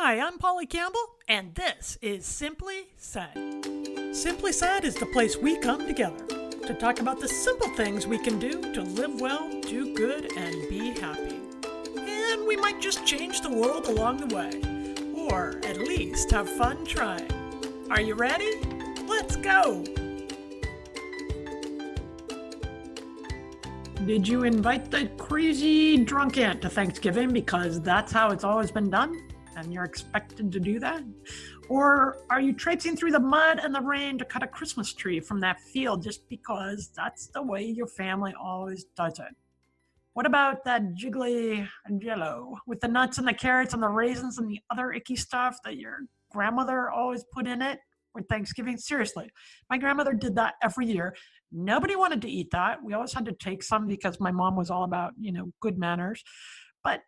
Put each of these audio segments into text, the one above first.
Hi, I'm Polly Campbell, and this is Simply Said. Simply Said is the place we come together to talk about the simple things we can do to live well, do good, and be happy. And we might just change the world along the way, or at least have fun trying. Are you ready? Let's go! Did you invite the crazy drunk aunt to Thanksgiving because that's how it's always been done? And you're expected to do that? Or are you traipsing through the mud and the rain to cut a Christmas tree from that field just because that's the way your family always does it? What about that jiggly jello with the nuts and the carrots and the raisins and the other icky stuff that your grandmother always put in it for Thanksgiving? Seriously, my grandmother did that every year. Nobody wanted to eat that. We always had to take some because my mom was all about, you know, good manners. But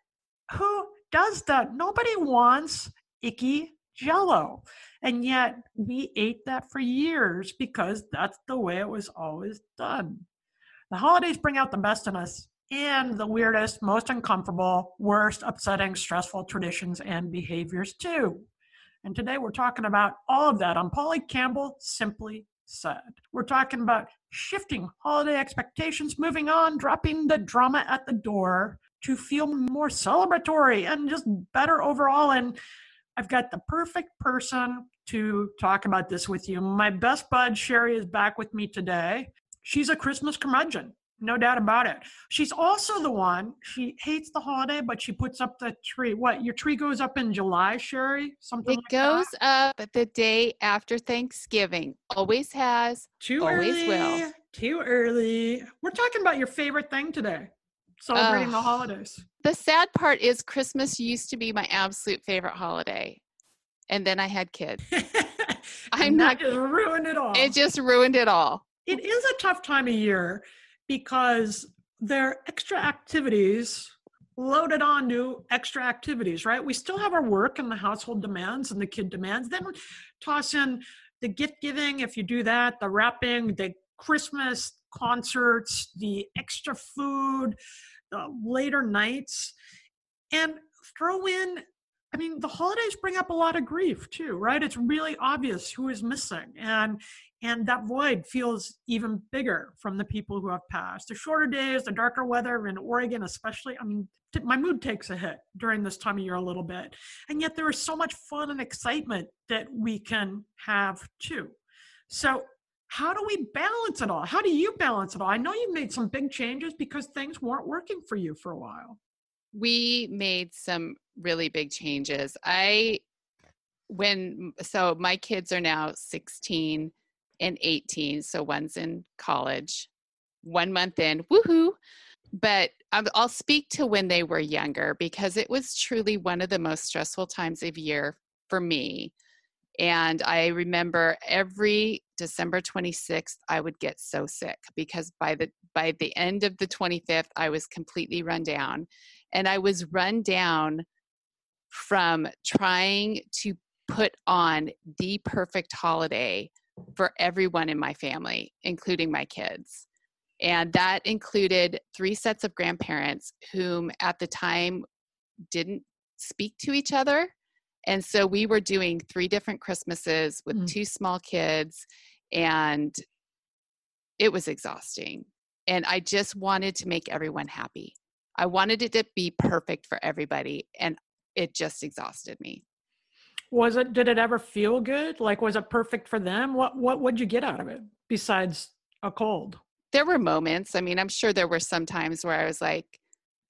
who does that? Nobody wants icky jello. And yet we ate that for years because that's the way it was always done. The holidays bring out the best in us and the weirdest, most uncomfortable, worst, upsetting, stressful traditions and behaviors too. And today we're talking about all of that on Polly Campbell Simply Said. We're talking about shifting holiday expectations, moving on, dropping the drama at the door to feel more celebratory and just better overall. And I've got the perfect person to talk about this with you. My best bud, Sherri, is back with me today. She's a Christmas curmudgeon no doubt about it. She's also the one, she hates the holiday, but she puts up the tree. What, your tree goes up in July, Sherri? Something It like goes that? up the day after Thanksgiving. Always has, Too always early. will. Too early. We're talking about your favorite thing today. Celebrating the holidays. The sad part is Christmas used to be my absolute favorite holiday. And then I had kids. I'm not- just ruined it all. It just ruined it all. it is a tough time of year because there are extra activities loaded onto extra activities, right? We still have our work and the household demands and the kid demands. Then toss in the gift giving, if you do that, the wrapping, the Christmas concerts, the extra food, the later nights, and throw in I mean, the holidays bring up a lot of grief too, right? It's really obvious who is missing, and and that void feels even bigger from the people who have passed. The shorter days, the darker weather in Oregon, especially. I mean, t- my mood takes a hit during this time of year a little bit, and yet there is so much fun and excitement that we can have too. So. How do we balance it all? How do you balance it all? I know you made some big changes because things weren't working for you for a while. we made some really big changes. I when so my kids are now 16 and 18, so one's in college, one month in, woohoo. But I'll speak to when they were younger because it was truly one of the most stressful times of year for me. And I remember every December 26th, I would get so sick because by the by the end of the 25th, I was completely run down and I was run down from trying to put on the perfect holiday for everyone in my family, including my kids. And that included three sets of grandparents whom at the time didn't speak to each other. And so we were doing three different Christmases with Mm. two small kids, and it was exhausting. And I just wanted to make everyone happy. I wanted it to be perfect for everybody, and it just exhausted me. Was it? Did it ever feel good? Like, was it perfect for them? What What would you get out of it besides a cold? There were moments. I mean, I'm sure there were some times where I was like,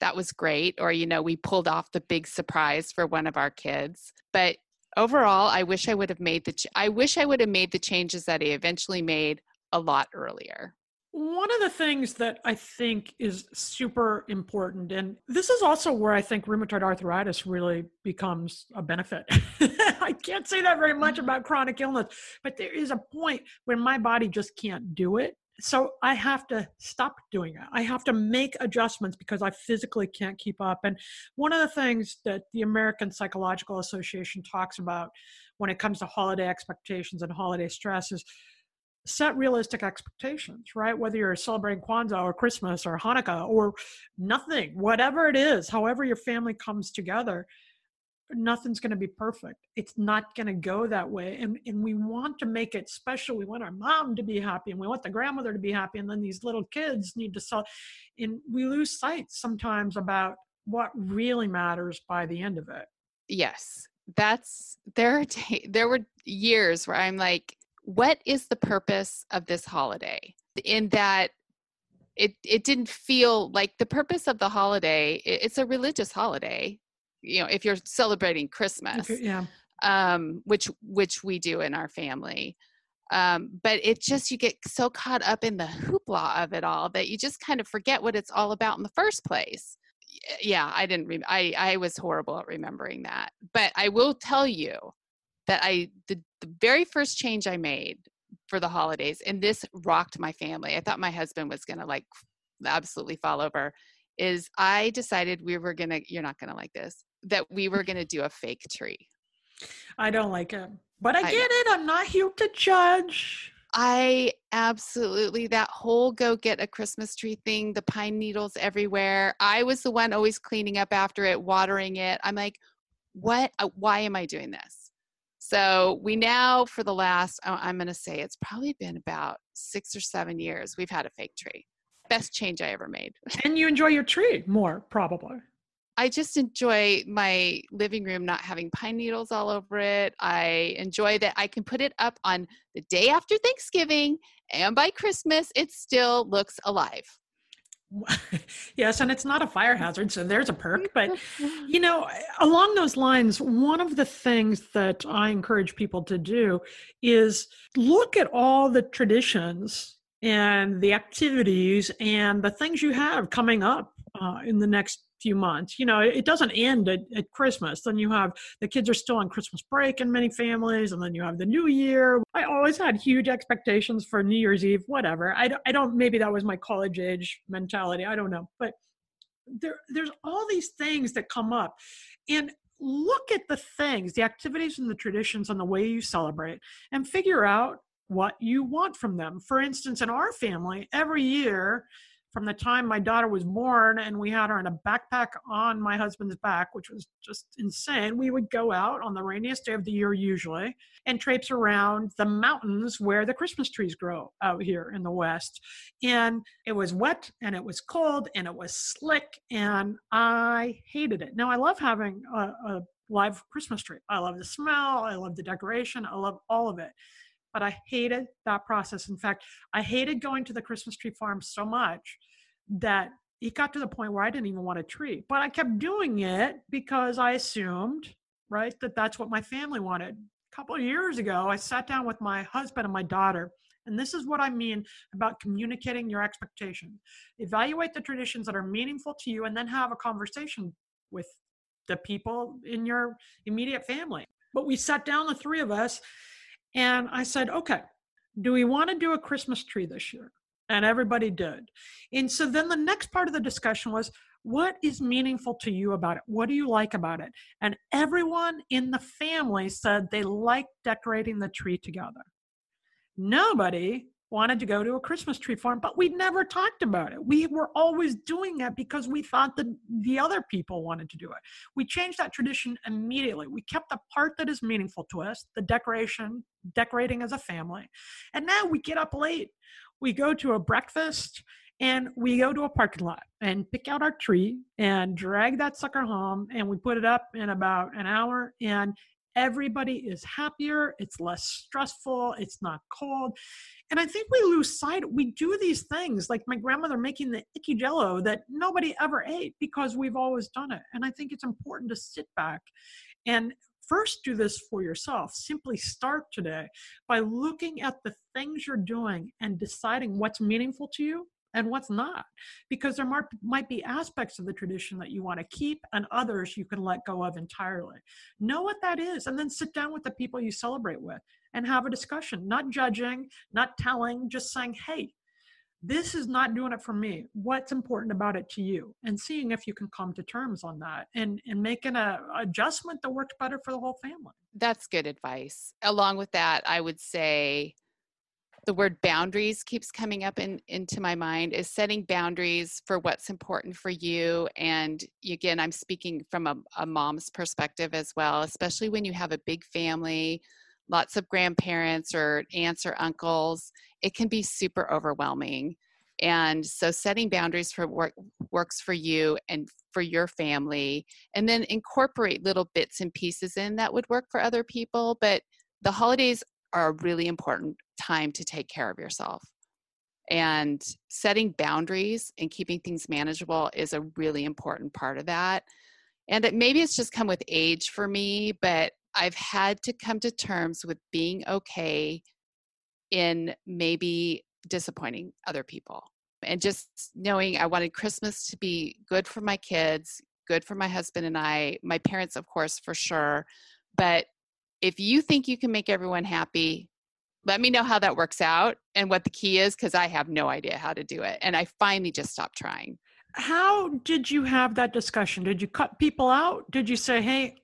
"That was great," or you know, we pulled off the big surprise for one of our kids. But overall, I wish I would have made the. Ch- I wish I would have made the changes that I eventually made a lot earlier. One of the things that I think is super important, and this is also where I think rheumatoid arthritis really becomes a benefit. I can't say that very much mm-hmm. about chronic illness, but there is a point when my body just can't do it. So I have to stop doing it. I have to make adjustments because I physically can't keep up. And one of the things that the American Psychological Association talks about when it comes to holiday expectations and holiday stress is set realistic expectations, right? Whether you're celebrating Kwanzaa or Christmas or Hanukkah or nothing, whatever it is, however your family comes together, nothing's going to be perfect. It's not going to go that way. And, and we want to make it special. We want our mom to be happy and we want the grandmother to be happy. And then these little kids need to sell. And we lose sight sometimes about what really matters by the end of it. Yes. That's there. There were years where I'm like, what is the purpose of this holiday in that it it didn't feel like the purpose of the holiday it's a religious holiday you know if you're celebrating christmas yeah um which which we do in our family um but it just you get so caught up in the hoopla of it all that you just kind of forget what it's all about in the first place yeah i didn't re- i i was horrible at remembering that but i will tell you that I the, the very first change I made for the holidays, and this rocked my family. I thought my husband was gonna like absolutely fall over. Is I decided we were gonna. You're not gonna like this. That we were gonna do a fake tree. I don't like it, but I, I get it. I'm not here to judge. I absolutely that whole go get a Christmas tree thing, the pine needles everywhere. I was the one always cleaning up after it, watering it. I'm like, what? Uh, why am I doing this? So we now, for the last, I'm going to say it's probably been about six or seven years, we've had a fake tree. Best change I ever made. And you enjoy your tree more, probably. I just enjoy my living room not having pine needles all over it. I enjoy that I can put it up on the day after Thanksgiving, and by Christmas, it still looks alive. yes, and it's not a fire hazard, so there's a perk. But, you know, along those lines, one of the things that I encourage people to do is look at all the traditions and the activities and the things you have coming up uh, in the next few months. You know, it doesn't end at, at, Christmas. Then you have the kids are still on Christmas break in many families, and then you have the New Year. I always had huge expectations for New Year's Eve, whatever. I, I don't, maybe that was my college age mentality. I don't know. But there, there's all these things that come up. And look at the things, the activities and the traditions and the way you celebrate, and figure out what you want from them. For instance, in our family, every year, from the time my daughter was born and we had her in a backpack on my husband's back, which was just insane. We would go out on the rainiest day of the year, usually, and traipse around the mountains where the Christmas trees grow out here in the West. And it was wet and it was cold and it was slick, and I hated it. Now, I love having a, a live Christmas tree. I love the smell, I love the decoration, I love all of it but I hated that process. In fact, I hated going to the Christmas tree farm so much that it got to the point where I didn't even want a tree. But I kept doing it because I assumed, right, that that's what my family wanted. A couple of years ago, I sat down with my husband and my daughter, and this is what I mean about communicating your expectation. Evaluate the traditions that are meaningful to you and then have a conversation with the people in your immediate family. But we sat down, the three of us, and I said, okay, do we want to do a Christmas tree this year? And everybody did. And so then the next part of the discussion was, what is meaningful to you about it? What do you like about it? And everyone in the family said they liked decorating the tree together. Nobody wanted to go to a Christmas tree farm, but we never talked about it. We were always doing it because we thought that the other people wanted to do it. We changed that tradition immediately. We kept the part that is meaningful to us, the decoration, decorating as a family. And now we get up late. We go to a breakfast and we go to a parking lot and pick out our tree and drag that sucker home and we put it up in about an hour and everybody is happier, it's less stressful, it's not cold. And I think we lose sight. We do these things like my grandmother making the icky jello that nobody ever ate because we've always done it. And I think it's important to sit back and first do this for yourself. Simply start today by looking at the things you're doing and deciding what's meaningful to you and what's not because there might, be aspects of the tradition that you want to keep and others you can let go of entirely. Know what that is and then sit down with the people you celebrate with and have a discussion. Not judging not telling just saying hey this is not doing it for me. What's important about it to you? and seeing if you can come to terms on that and and making a adjustment that works better for the whole family. That's good advice. Along with that i would say the word boundaries keeps coming up in, into my mind is setting boundaries for what's important for you and again i'm speaking from a, a, mom's perspective as well especially when you have a big family lots of grandparents or aunts or uncles it can be super overwhelming. And so setting boundaries for what works for you and for your family and then incorporate little bits and pieces in that would work for other people but the holidays are a really important time to take care of yourself. And setting boundaries and keeping things manageable is a really important part of that. And it, maybe it's just come with age for me, but I've had to come to terms with being okay in maybe disappointing other people and just knowing I wanted Christmas to be good for my kids, good for my husband and I, my parents, of course, for sure. But if you think you can make everyone happy, let me know how that works out and what the key is because I have no idea how to do it. And I finally just stopped trying. How did you have that discussion? Did you cut people out? Did you say, hey,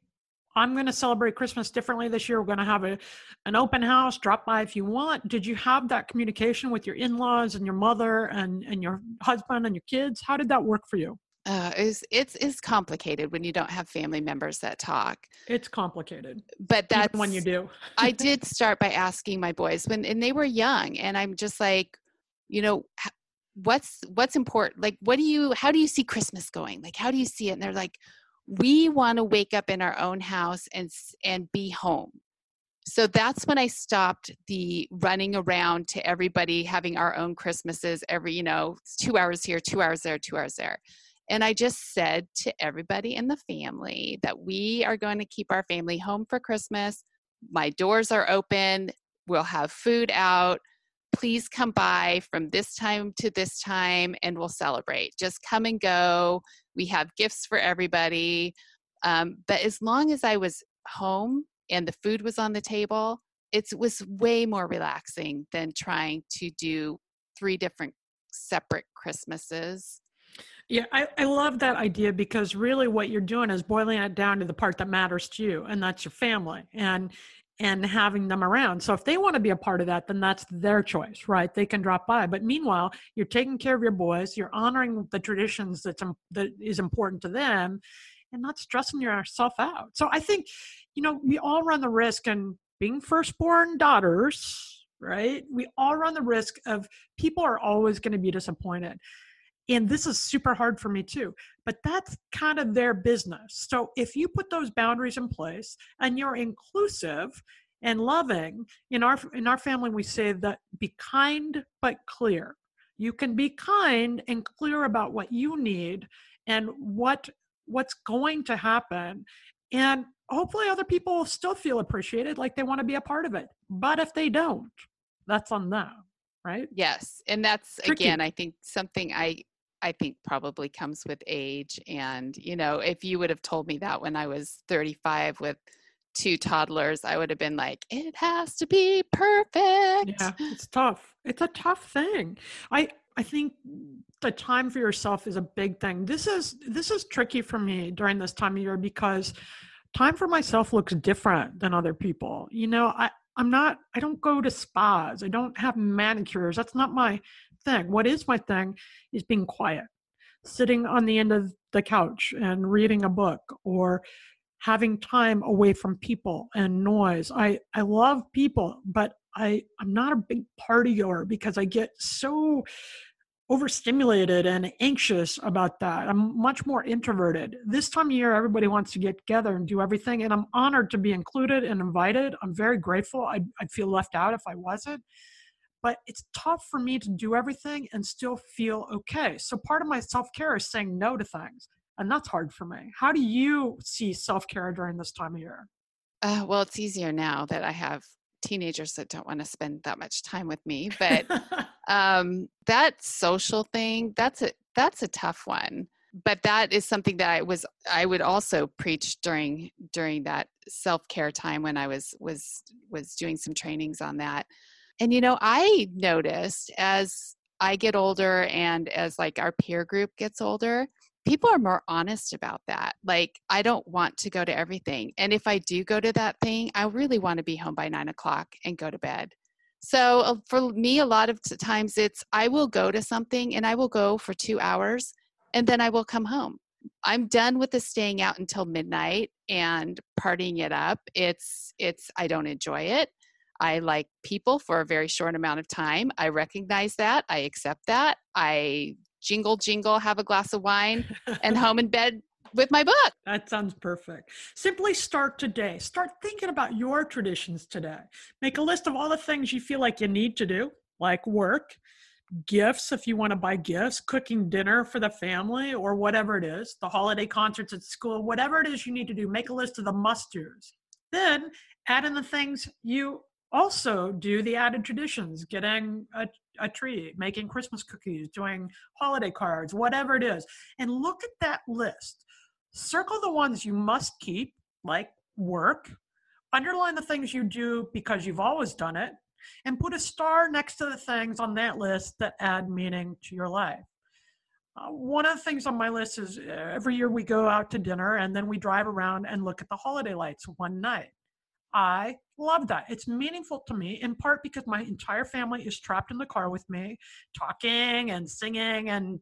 I'm going to celebrate Christmas differently this year. We're going to have a, an open house. Drop by if you want. Did you have that communication with your in-laws and your mother and, and your husband and your kids? How did that work for you? Uh, it's it's it's complicated when you don't have family members that talk. It's complicated, but that's Even when you do. I did start by asking my boys when, and they were young, and I'm just like, you know, what's what's important? Like, what do you? How do you see Christmas going? Like, how do you see it? And they're like, we want to wake up in our own house and and be home. So that's when I stopped the running around to everybody having our own Christmases every, you know, two hours here, two hours there, two hours there and I just said to everybody in the family that we are going to keep our family home for Christmas. My doors are open. We'll have food out. Please come by from this time to this time and we'll celebrate. Just come and go. We have gifts for everybody. Um, but as long as I was home and the food was on the table, it was way more relaxing than trying to do three different separate Christmases yeah, I, I love that idea because really what you're doing is boiling it down to the part that matters to you, and that's your family and and having them around. So if they want to be a part of that, then that's their choice, right? They can drop by. But meanwhile, you're taking care of your boys, you're honoring the traditions that's that is important to them, and not stressing yourself out. So I think, you know, we all run the risk, and being firstborn daughters, right? We all run the risk of people are always going to be disappointed and this is super hard for me too but that's kind of their business. So if you put those boundaries in place and you're inclusive and loving in our in our family we say that be kind but clear. You can be kind and clear about what you need and what what's going to happen and hopefully other people will still feel appreciated like they want to be a part of it but if they don't that's on them right? Yes and that's Tricky. again i think something i I think probably comes with age. And, you know, if you would have told me that when I was 35 with two toddlers, I would have been like, it has to be perfect. Yeah, it's tough. It's a tough thing. I, I think the time for yourself is a big thing. This is this is tricky for me during this time of year because time for myself looks different than other people. You know, I I'm not I don't go to spas. I don't have manicures. That's not my thing. What is my thing is being quiet, sitting on the end of the couch and reading a book or having time away from people and noise. I, I love people, but I, I'm not a big party goer because I get so overstimulated and anxious about that. I'm much more introverted. This time of year, everybody wants to get together and do everything, and I'm honored to be included and invited. I'm very grateful. I'd, I'd feel left out if I wasn't. But it's tough for me to do everything and still feel okay. So part of my self care is saying no to things, and that's hard for me. How do you see self care during this time of year? Uh, well, it's easier now that I have teenagers that don't want to spend that much time with me, but um, that social thing that's a that's a tough one but that is something that i was i would also preach during during that self-care time when i was was was doing some trainings on that and you know i noticed as i get older and as like our peer group gets older people are more honest about that like i don't want to go to everything and if i do go to that thing i really want to be home by nine o'clock and go to bed so uh, for me, a lot of times it's I will go to something and I will go for two hours and then I will come home. I'm done with the staying out until midnight and partying it up. It's it's I don't enjoy it. I like people for a very short amount of time. I recognize that. I accept that. I jingle jingle, have a glass of wine, and home in bed with my book. That sounds perfect. Simply start today. Start thinking about your traditions today. Make a list of all the things you feel like you need to do, like work, gifts if you want to buy gifts, cooking dinner for the family, or whatever it is, the holiday concerts at school, whatever it is you need to do. Make a list of the must do's. Then add in the things you also do the added traditions getting a, a tree making christmas cookies doing holiday cards whatever it is and look at that list circle the ones you must keep, like work, underline the things you do because you've always done it, and put a star next to the things on that list that add meaning to your life. Uh, one of the things on my list is uh, every year we go out to dinner and then we drive around and look at the holiday lights one night. I love that. It's meaningful to me in part because my entire family is trapped in the car with me, talking and singing and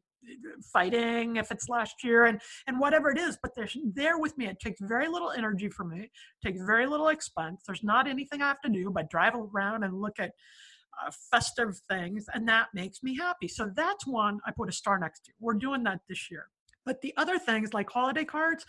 fighting if it's last year and and whatever it is but they're there with me. It takes very little energy for me it takes very little expense. There's not anything i have to do but drive around and look at uh, festive things and that makes me happy. So that's one i put a star next to. We're doing that this year. But the other things like holiday cards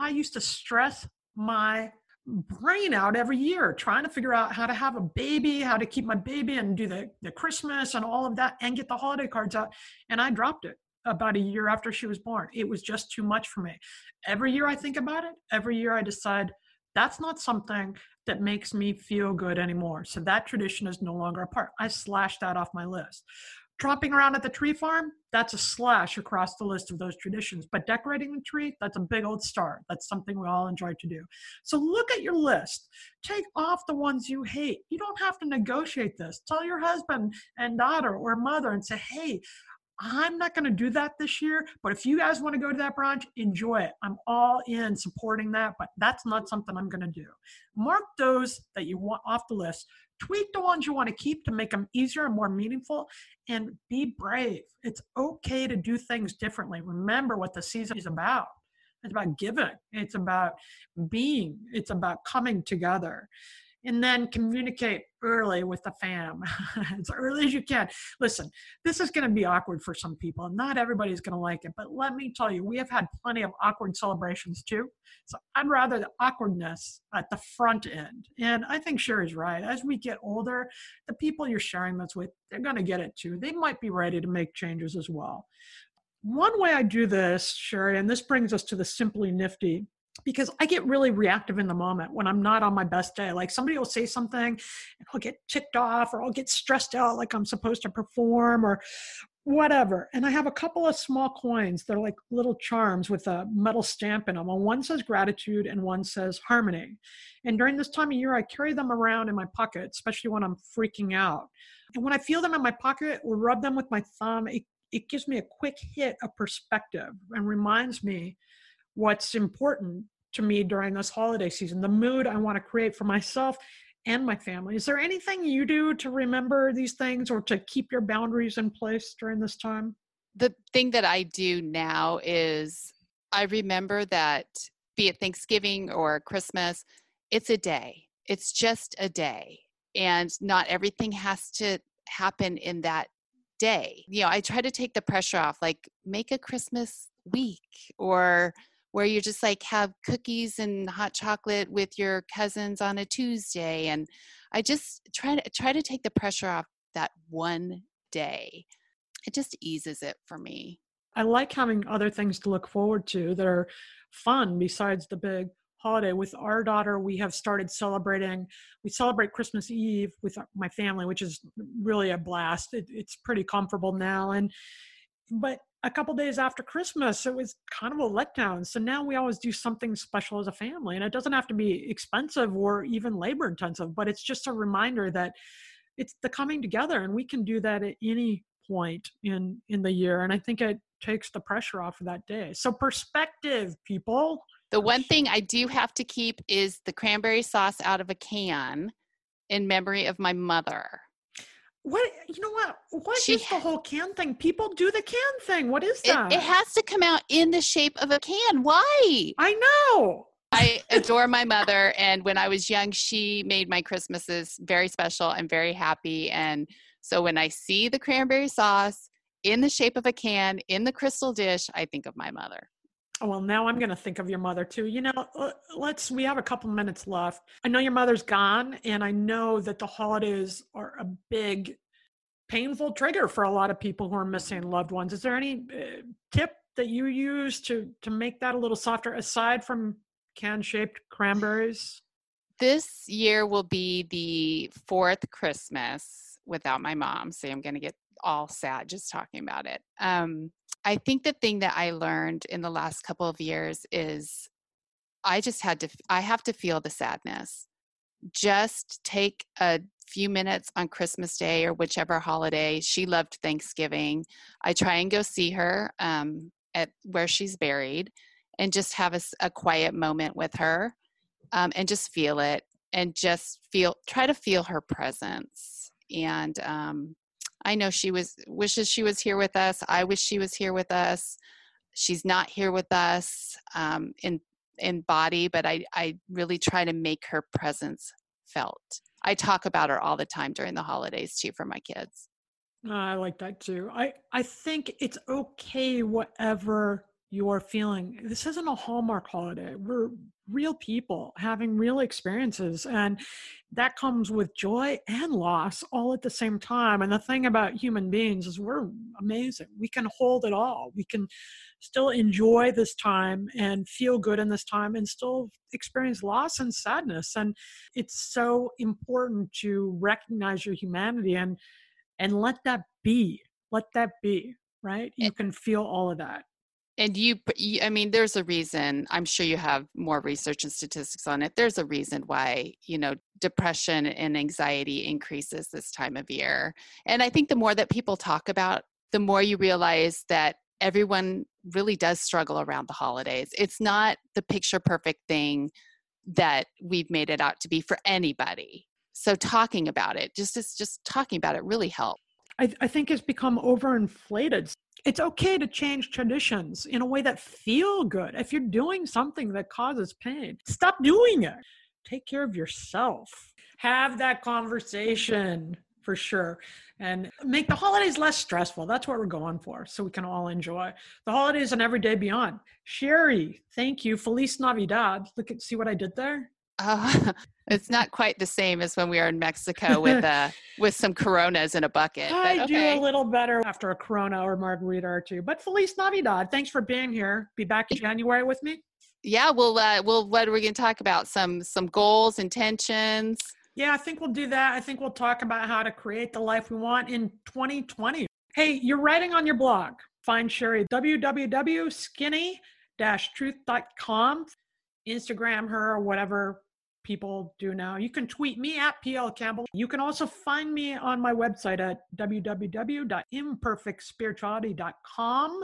i used to stress my brain out every year trying to figure out how to have a baby, how to keep my baby and do the, the Christmas and all of that and get the holiday cards out. And I dropped it about a year after she was born. It was just too much for me. Every year I think about it, every year I decide that's not something that makes me feel good anymore. So that tradition is no longer a part. I slashed that off my list. Tromping around at the tree farm, that's a slash across the list of those traditions. But decorating the tree, that's a big old star. That's something we all enjoy to do. So look at your list. Take off the ones you hate. You don't have to negotiate this. Tell your husband and daughter or mother and say, hey, I'm not going to do that this year, but if you guys want to go to that brunch, enjoy it. I'm all in supporting that, but that's not something I'm going to do. Mark those that you want off the list. Tweak the ones you want to keep to make them easier and more meaningful, and be brave. It's okay to do things differently. Remember what the season is about. It's about giving, it's about being, it's about coming together and then communicate early with the fam as early as you can. Listen, this is going to be awkward for some people. Not everybody's going to like it, but let me tell you, we have had plenty of awkward celebrations too. So I'd rather the awkwardness at the front end. And I think Sherri's right. As we get older, the people you're sharing this with, they're going to get it too. They might be ready to make changes as well. One way I do this, Sherri, and this brings us to the Simply Nifty because I get really reactive in the moment when I'm not on my best day. Like somebody will say something and I'll get ticked off or I'll get stressed out like I'm supposed to perform or whatever. And I have a couple of small coins. They're like little charms with a metal stamp in them. And one says gratitude and one says harmony. And during this time of year, I carry them around in my pocket, especially when I'm freaking out. And when I feel them in my pocket or rub them with my thumb, it, it gives me a quick hit of perspective and reminds me what's important to me during this holiday season, the mood I want to create for myself and my family. Is there anything you do to remember these things or to keep your boundaries in place during this time? The thing that I do now is I remember that be it Thanksgiving or Christmas, it's a day. It's just a day. And not everything has to happen in that day. You know, I try to take the pressure off, like make a Christmas week or where you just like have cookies and hot chocolate with your cousins on a Tuesday. And I just try to try to take the pressure off that one day. It just eases it for me. I like having other things to look forward to that are fun besides the big holiday. With our daughter, we have started celebrating. We celebrate Christmas Eve with my family, which is really a blast. It, it's pretty comfortable now, and but a couple days after Christmas, it was kind of a letdown. So now we always do something special as a family, and it doesn't have to be expensive or even labor intensive, but it's just a reminder that it's the coming together, and we can do that at any point in in the year. And I think it takes the pressure off of that day. So perspective, people. The one thing I do have to keep is the cranberry sauce out of a can in memory of my mother. What you know what? What she, is the whole can thing? People do the can thing. What is that? It, it has to come out in the shape of a can. Why? I know. I adore my mother, and when I was young, she made my Christmases very special and very happy. And so when I see the cranberry sauce in the shape of a can in the crystal dish, I think of my mother. Oh, well, now I'm going to think of your mother too. You know, let's, we have a couple minutes left. I know your mother's gone, and I know that the holidays are a big, painful trigger for a lot of people who are missing loved ones. Is there any uh, tip that you use to to make that a little softer aside from can-shaped cranberries? This year will be the fourth Christmas without my mom, so I'm going to get all sad just talking about it. Um, I think the thing that I learned in the last couple of years is I just had to, I have to feel the sadness. Just take a few minutes on Christmas Day or whichever holiday. She loved Thanksgiving. I try and go see her um, at where she's buried and just have a, a quiet moment with her um, and just feel it and just feel, try to feel her presence. And um, I know she was wishes she was here with us. I wish she was here with us. She's not here with us um, in in body, but I I really try to make her presence felt. I talk about her all the time during the holidays too for my kids. I like that too. I I think it's okay whatever you're feeling. This isn't a Hallmark holiday. We're real people having real experiences, and that comes with joy and loss all at the same time. And the thing about human beings is we're amazing. We can hold it all. We can still enjoy this time and feel good in this time and still experience loss and sadness. And it's so important to recognize your humanity and and let that be. Let that be, right? You can feel all of that and you, i mean there's a reason i'm sure you have more research and statistics on it there's a reason why you know depression and anxiety increases this time of year. And i think the more that people talk about the more you realize that everyone really does struggle around the holidays. It's not the picture perfect thing that we've made it out to be for anybody. So talking about it just just talking about it really helps I, I think it's become overinflated it's okay to change traditions in a way that feel good. If you're doing something that causes pain, stop doing it. Take care of yourself. Have that conversation for sure and make the holidays less stressful. That's what we're going for so we can all enjoy the holidays and every day beyond. Sherri, thank you. Feliz Navidad. Look at see what I did there? Uh, it's not quite the same as when we were in Mexico with uh, with some Coronas in a bucket. I okay. do a little better after a Corona or margarita or two. But Feliz Navidad! Thanks for being here. Be back in January with me. Yeah, we'll uh, we'll what are we going to talk about? Some some goals, intentions. Yeah, I think we'll do that. I think we'll talk about how to create the life we want in 2020. Hey, you're writing on your blog. Find Sherri www.skinny-truth.com. Instagram her or whatever people do now. You can tweet me at PL Campbell. You can also find me on my website at www.imperfectspirituality.com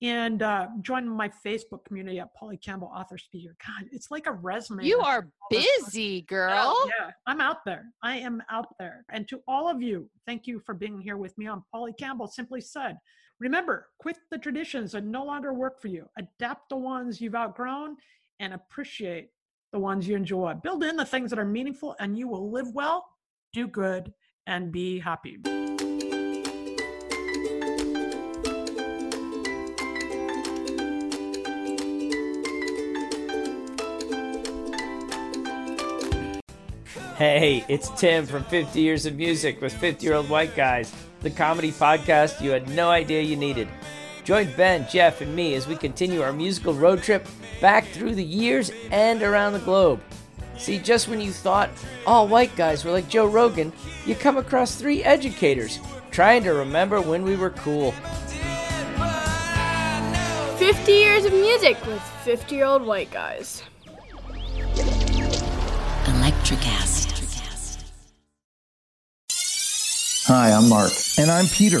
and uh, join my Facebook community at Polly Campbell Author Speaker. God, it's like a resume. You are busy, girl. Yeah, yeah, I'm out there. I am out there. And to all of you, thank you for being here with me on Polly Campbell Simply Said. Remember, quit the traditions that no longer work for you. Adapt the ones you've outgrown and appreciate the ones you enjoy. Build in the things that are meaningful and you will live well, do good, and be happy. Hey, it's Tim from 50 Years of Music with 50 Year Old White Guys, the comedy podcast you had no idea you needed. Join Ben, Jeff, and me as we continue our musical road trip back through the years and around the globe. See, just when you thought all white guys were like Joe Rogan, you come across three educators trying to remember when we were cool. 50 years of music with 50 year old white guys. Electricast. Hi, I'm Mark. And I'm Peter.